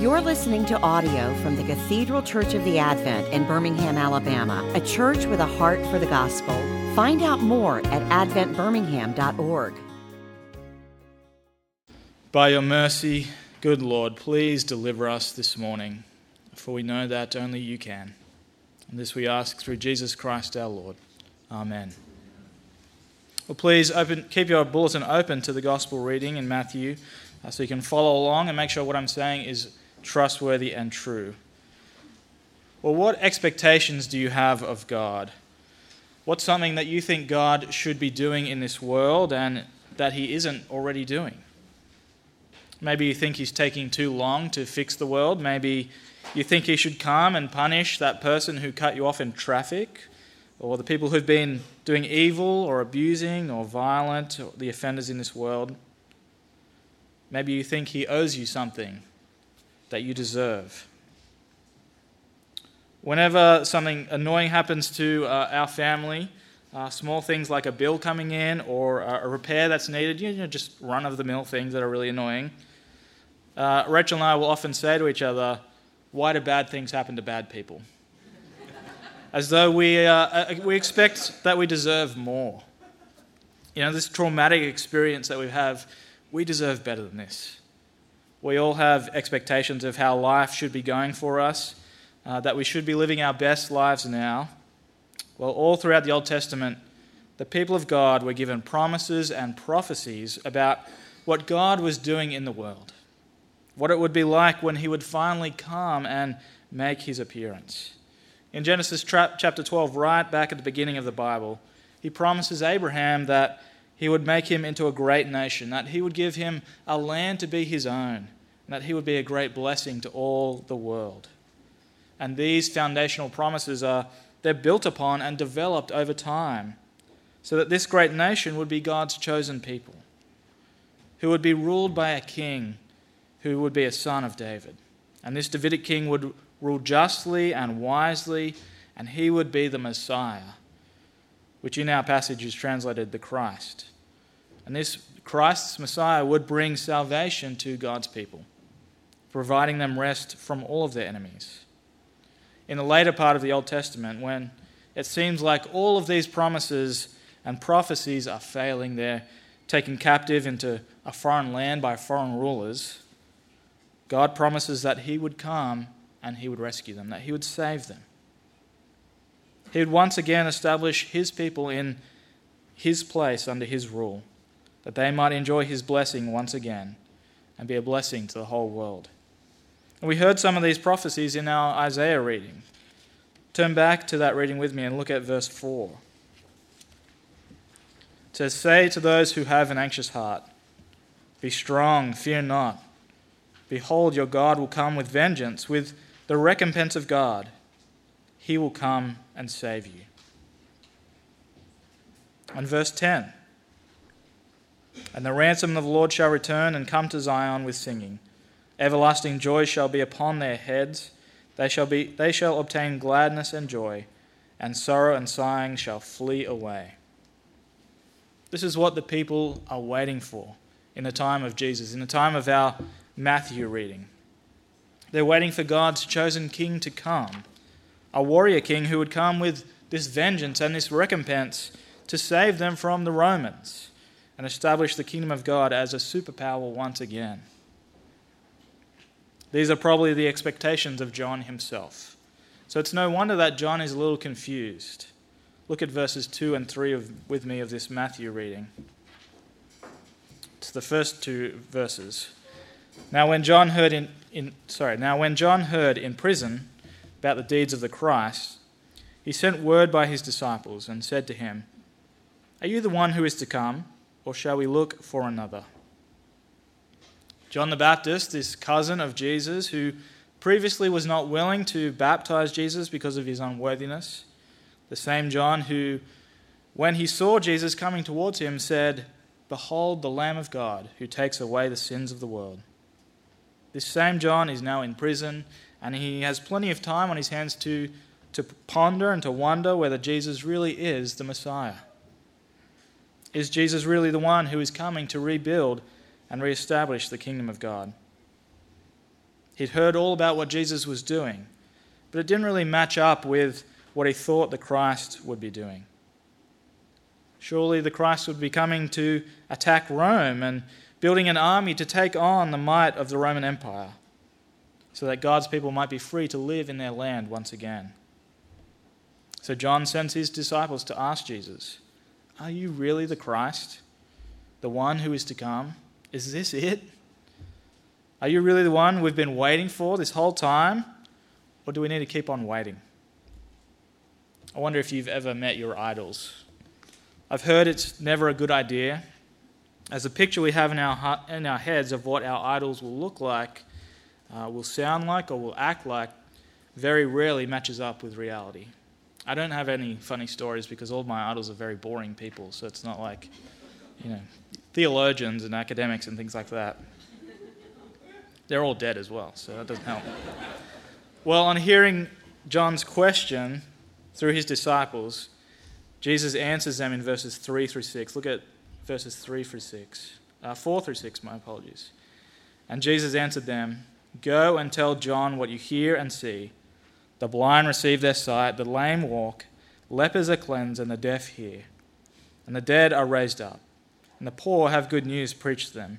You're listening to audio from the Cathedral Church of the Advent in Birmingham, Alabama, a church with a heart for the gospel. Find out more at adventbirmingham.org. By your mercy, good Lord, please deliver us this morning, for we know that only you can. And this we ask through Jesus Christ our Lord. Amen. Well, please open, keep your bulletin open to the gospel reading in Matthew uh, so you can follow along and make sure what I'm saying is trustworthy and true. Well, what expectations do you have of God? What's something that you think God should be doing in this world and that He isn't already doing? Maybe you think He's taking too long to fix the world. Maybe you think He should come and punish that person who cut you off in traffic, or the people who've been doing evil or abusing or violent, or the offenders in this world. Maybe you think He owes you something that you deserve. Whenever something annoying happens to uh, our family, uh, small things like a bill coming in or a repair that's needed, you know, just run of the mill things that are really annoying, uh, Rachel and I will often say to each other, Why do bad things happen to bad people? As though we, uh, uh, we expect that we deserve more. You know, this traumatic experience that we have, we deserve better than this. We all have expectations of how life should be going for us, uh, that we should be living our best lives now. Well, all throughout the Old Testament, the people of God were given promises and prophecies about what God was doing in the world, what it would be like when He would finally come and make His appearance. In Genesis chapter 12, right back at the beginning of the Bible, He promises Abraham that he would make him into a great nation, that he would give him a land to be his own, and that he would be a great blessing to all the world. And these foundational promises are they're built upon and developed over time, so that this great nation would be God's chosen people, who would be ruled by a king who would be a son of David. And this Davidic king would rule justly and wisely, and he would be the Messiah, which in our passage is translated the Christ. And this Christ's Messiah would bring salvation to God's people, providing them rest from all of their enemies. In the later part of the Old Testament, when it seems like all of these promises and prophecies are failing, they're taken captive into a foreign land by foreign rulers, God promises that He would come and He would rescue them, that He would save them. He would once again establish His people in His place under His rule that they might enjoy his blessing once again and be a blessing to the whole world. And we heard some of these prophecies in our Isaiah reading. Turn back to that reading with me and look at verse 4. It says, Say to those who have an anxious heart, Be strong, fear not. Behold, your God will come with vengeance, with the recompense of God. He will come and save you. And verse 10 and the ransom of the Lord shall return and come to Zion with singing. Everlasting joy shall be upon their heads. They shall, be, they shall obtain gladness and joy, and sorrow and sighing shall flee away. This is what the people are waiting for in the time of Jesus, in the time of our Matthew reading. They're waiting for God's chosen king to come, a warrior king who would come with this vengeance and this recompense to save them from the Romans and establish the kingdom of God as a superpower once again. These are probably the expectations of John himself. So it's no wonder that John is a little confused. Look at verses 2 and 3 of, with me of this Matthew reading. It's the first two verses. Now when John heard in, in sorry, now when John heard in prison about the deeds of the Christ, he sent word by his disciples and said to him, Are you the one who is to come? Or shall we look for another? John the Baptist, this cousin of Jesus, who previously was not willing to baptize Jesus because of his unworthiness, the same John who, when he saw Jesus coming towards him, said, Behold the Lamb of God who takes away the sins of the world. This same John is now in prison, and he has plenty of time on his hands to, to ponder and to wonder whether Jesus really is the Messiah. Is Jesus really the one who is coming to rebuild and reestablish the kingdom of God? He'd heard all about what Jesus was doing, but it didn't really match up with what he thought the Christ would be doing. Surely the Christ would be coming to attack Rome and building an army to take on the might of the Roman Empire so that God's people might be free to live in their land once again. So John sends his disciples to ask Jesus, Are you really the Christ, the one who is to come? Is this it? Are you really the one we've been waiting for this whole time? Or do we need to keep on waiting? I wonder if you've ever met your idols. I've heard it's never a good idea, as the picture we have in our, in our heads of what our idols will look like, uh, will sound like, or will act like, very rarely matches up with reality. I don't have any funny stories because all my idols are very boring people, so it's not like, you know, theologians and academics and things like that. They're all dead as well, so that doesn't help. Well, on hearing John's question through his disciples, Jesus answers them in verses 3 through 6. Look at verses 3 through 6. Uh, 4 through 6, my apologies. And Jesus answered them Go and tell John what you hear and see. The blind receive their sight, the lame walk, lepers are cleansed, and the deaf hear. And the dead are raised up, and the poor have good news preached to them.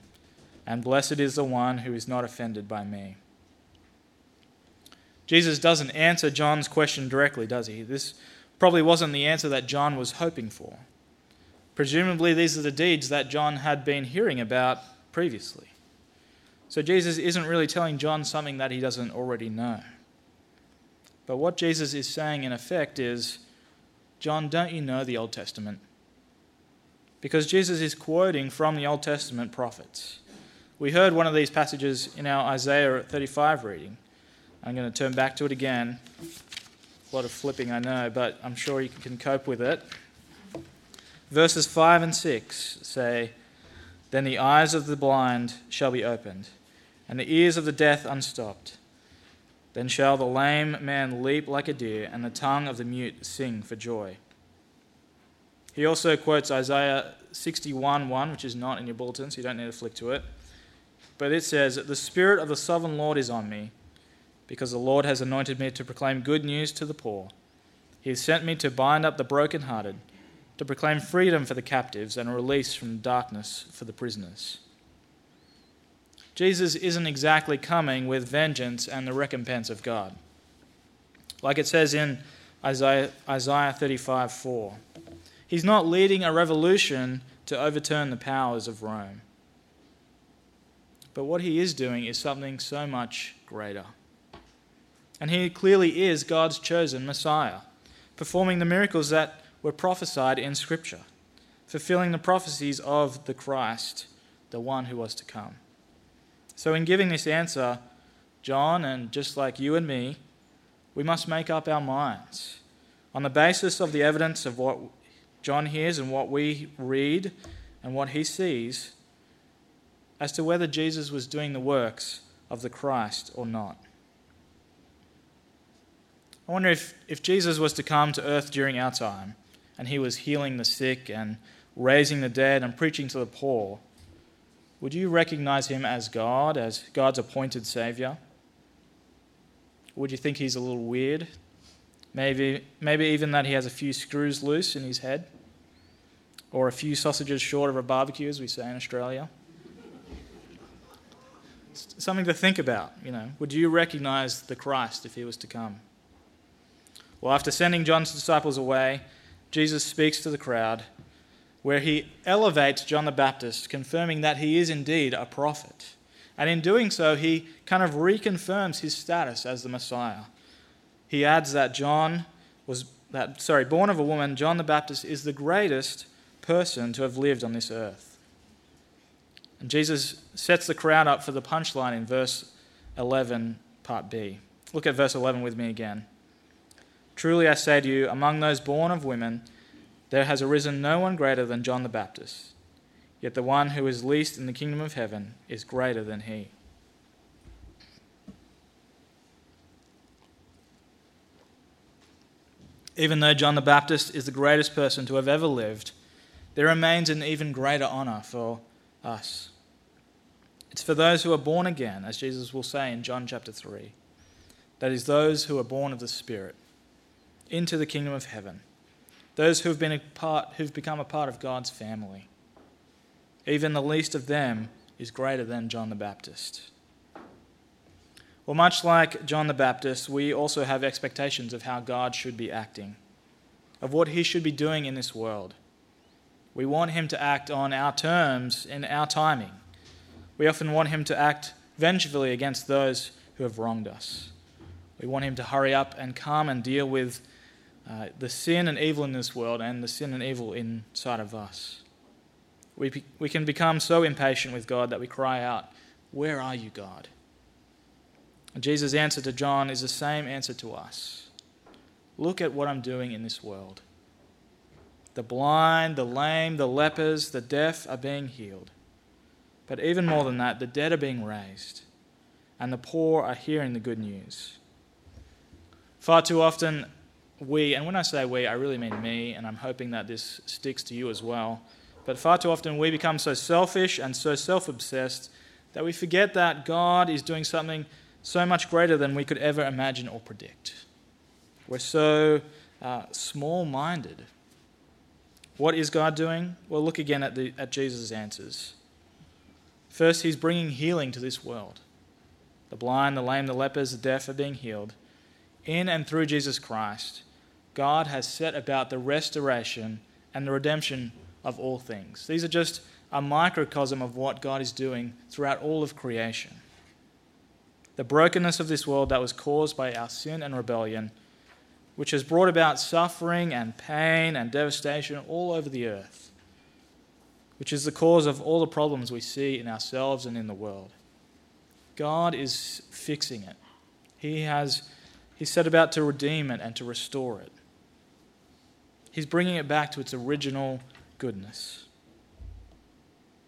And blessed is the one who is not offended by me. Jesus doesn't answer John's question directly, does he? This probably wasn't the answer that John was hoping for. Presumably, these are the deeds that John had been hearing about previously. So, Jesus isn't really telling John something that he doesn't already know. But what Jesus is saying, in effect, is John, don't you know the Old Testament? Because Jesus is quoting from the Old Testament prophets. We heard one of these passages in our Isaiah 35 reading. I'm going to turn back to it again. A lot of flipping, I know, but I'm sure you can cope with it. Verses 5 and 6 say, Then the eyes of the blind shall be opened, and the ears of the deaf unstopped. Then shall the lame man leap like a deer, and the tongue of the mute sing for joy. He also quotes Isaiah 61 1, which is not in your bulletin, so you don't need to flick to it. But it says, The Spirit of the sovereign Lord is on me, because the Lord has anointed me to proclaim good news to the poor. He has sent me to bind up the brokenhearted, to proclaim freedom for the captives, and release from darkness for the prisoners Jesus isn't exactly coming with vengeance and the recompense of God. Like it says in Isaiah, Isaiah 35 4. He's not leading a revolution to overturn the powers of Rome. But what he is doing is something so much greater. And he clearly is God's chosen Messiah, performing the miracles that were prophesied in Scripture, fulfilling the prophecies of the Christ, the one who was to come. So, in giving this answer, John, and just like you and me, we must make up our minds on the basis of the evidence of what John hears and what we read and what he sees as to whether Jesus was doing the works of the Christ or not. I wonder if, if Jesus was to come to earth during our time and he was healing the sick and raising the dead and preaching to the poor would you recognize him as God, as God's appointed Savior? Would you think he's a little weird? Maybe, maybe even that he has a few screws loose in his head? Or a few sausages short of a barbecue, as we say in Australia? something to think about, you know. Would you recognize the Christ if he was to come? Well, after sending John's disciples away, Jesus speaks to the crowd where he elevates John the Baptist, confirming that he is indeed a prophet. And in doing so, he kind of reconfirms his status as the Messiah. He adds that John was that sorry, born of a woman, John the Baptist is the greatest person to have lived on this earth. And Jesus sets the crowd up for the punchline in verse 11, part B. Look at verse 11 with me again. Truly I say to you, among those born of women, there has arisen no one greater than John the Baptist, yet the one who is least in the kingdom of heaven is greater than he. Even though John the Baptist is the greatest person to have ever lived, there remains an even greater honor for us. It's for those who are born again, as Jesus will say in John chapter 3. That is, those who are born of the Spirit into the kingdom of heaven, those who have been a part, who've become a part of God's family. Even the least of them is greater than John the Baptist. Well, much like John the Baptist, we also have expectations of how God should be acting, of what he should be doing in this world. We want him to act on our terms in our timing. We often want him to act vengefully against those who have wronged us. We want him to hurry up and come and deal with uh, the sin and evil in this world and the sin and evil inside of us. We, we can become so impatient with God that we cry out, Where are you, God? And Jesus' answer to John is the same answer to us. Look at what I'm doing in this world. The blind, the lame, the lepers, the deaf are being healed. But even more than that, the dead are being raised, and the poor are hearing the good news. Far too often, we, and when I say we, I really mean me, and I'm hoping that this sticks to you as well. But far too often, we become so selfish and so self obsessed that we forget that God is doing something so much greater than we could ever imagine or predict. We're so uh, small minded. What is God doing? Well, look again at, the, at Jesus' answers. First, he's bringing healing to this world. The blind, the lame, the lepers, the deaf are being healed. In and through Jesus Christ, God has set about the restoration and the redemption of all things. These are just a microcosm of what God is doing throughout all of creation the brokenness of this world that was caused by our sin and rebellion, which has brought about suffering and pain and devastation all over the earth, which is the cause of all the problems we see in ourselves and in the world. God is fixing it. He has He's set about to redeem it and to restore it. He's bringing it back to its original goodness.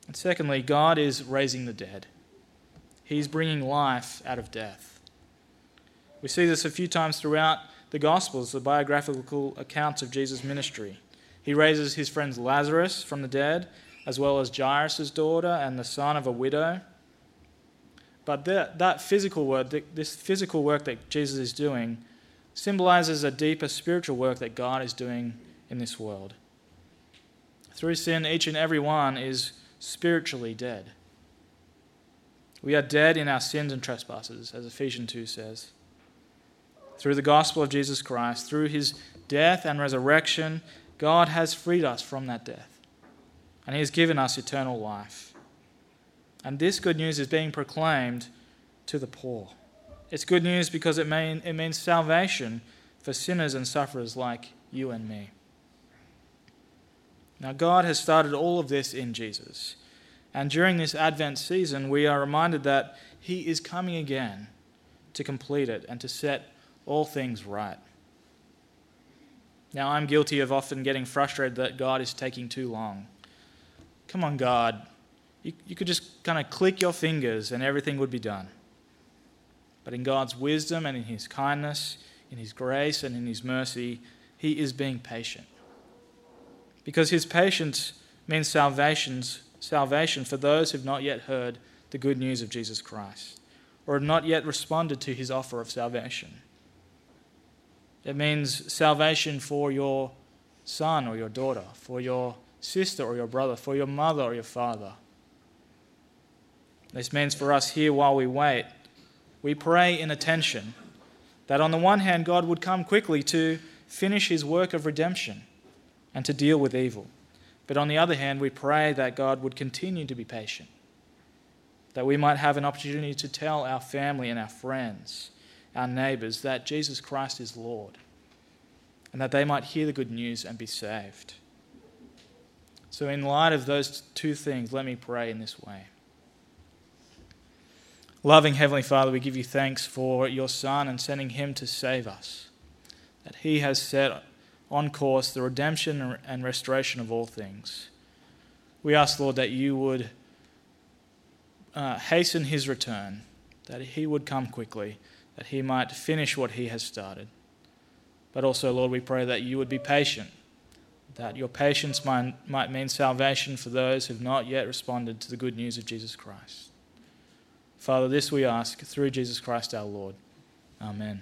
And secondly, God is raising the dead. He's bringing life out of death. We see this a few times throughout the Gospels, the biographical accounts of Jesus' ministry. He raises his friend Lazarus from the dead, as well as Jairus' daughter and the son of a widow. But that, that physical work, this physical work that Jesus is doing, symbolizes a deeper spiritual work that God is doing in this world. Through sin, each and every one is spiritually dead. We are dead in our sins and trespasses, as Ephesians 2 says. Through the gospel of Jesus Christ, through his death and resurrection, God has freed us from that death. And he has given us eternal life. And this good news is being proclaimed to the poor. It's good news because it, mean, it means salvation for sinners and sufferers like you and me. Now, God has started all of this in Jesus. And during this Advent season, we are reminded that He is coming again to complete it and to set all things right. Now, I'm guilty of often getting frustrated that God is taking too long. Come on, God. You, you could just kind of click your fingers and everything would be done. But in God's wisdom and in His kindness, in His grace and in His mercy, He is being patient. Because His patience means salvation's salvation for those who have not yet heard the good news of Jesus Christ or have not yet responded to his offer of salvation. It means salvation for your son or your daughter, for your sister or your brother, for your mother or your father. This means for us here while we wait, we pray in attention that on the one hand, God would come quickly to finish his work of redemption and to deal with evil. But on the other hand, we pray that God would continue to be patient, that we might have an opportunity to tell our family and our friends, our neighbors, that Jesus Christ is Lord, and that they might hear the good news and be saved. So, in light of those two things, let me pray in this way. Loving Heavenly Father, we give you thanks for your Son and sending him to save us, that he has set on course the redemption and restoration of all things. We ask, Lord, that you would uh, hasten his return, that he would come quickly, that he might finish what he has started. But also, Lord, we pray that you would be patient, that your patience might, might mean salvation for those who have not yet responded to the good news of Jesus Christ. Father, this we ask through Jesus Christ our Lord. Amen.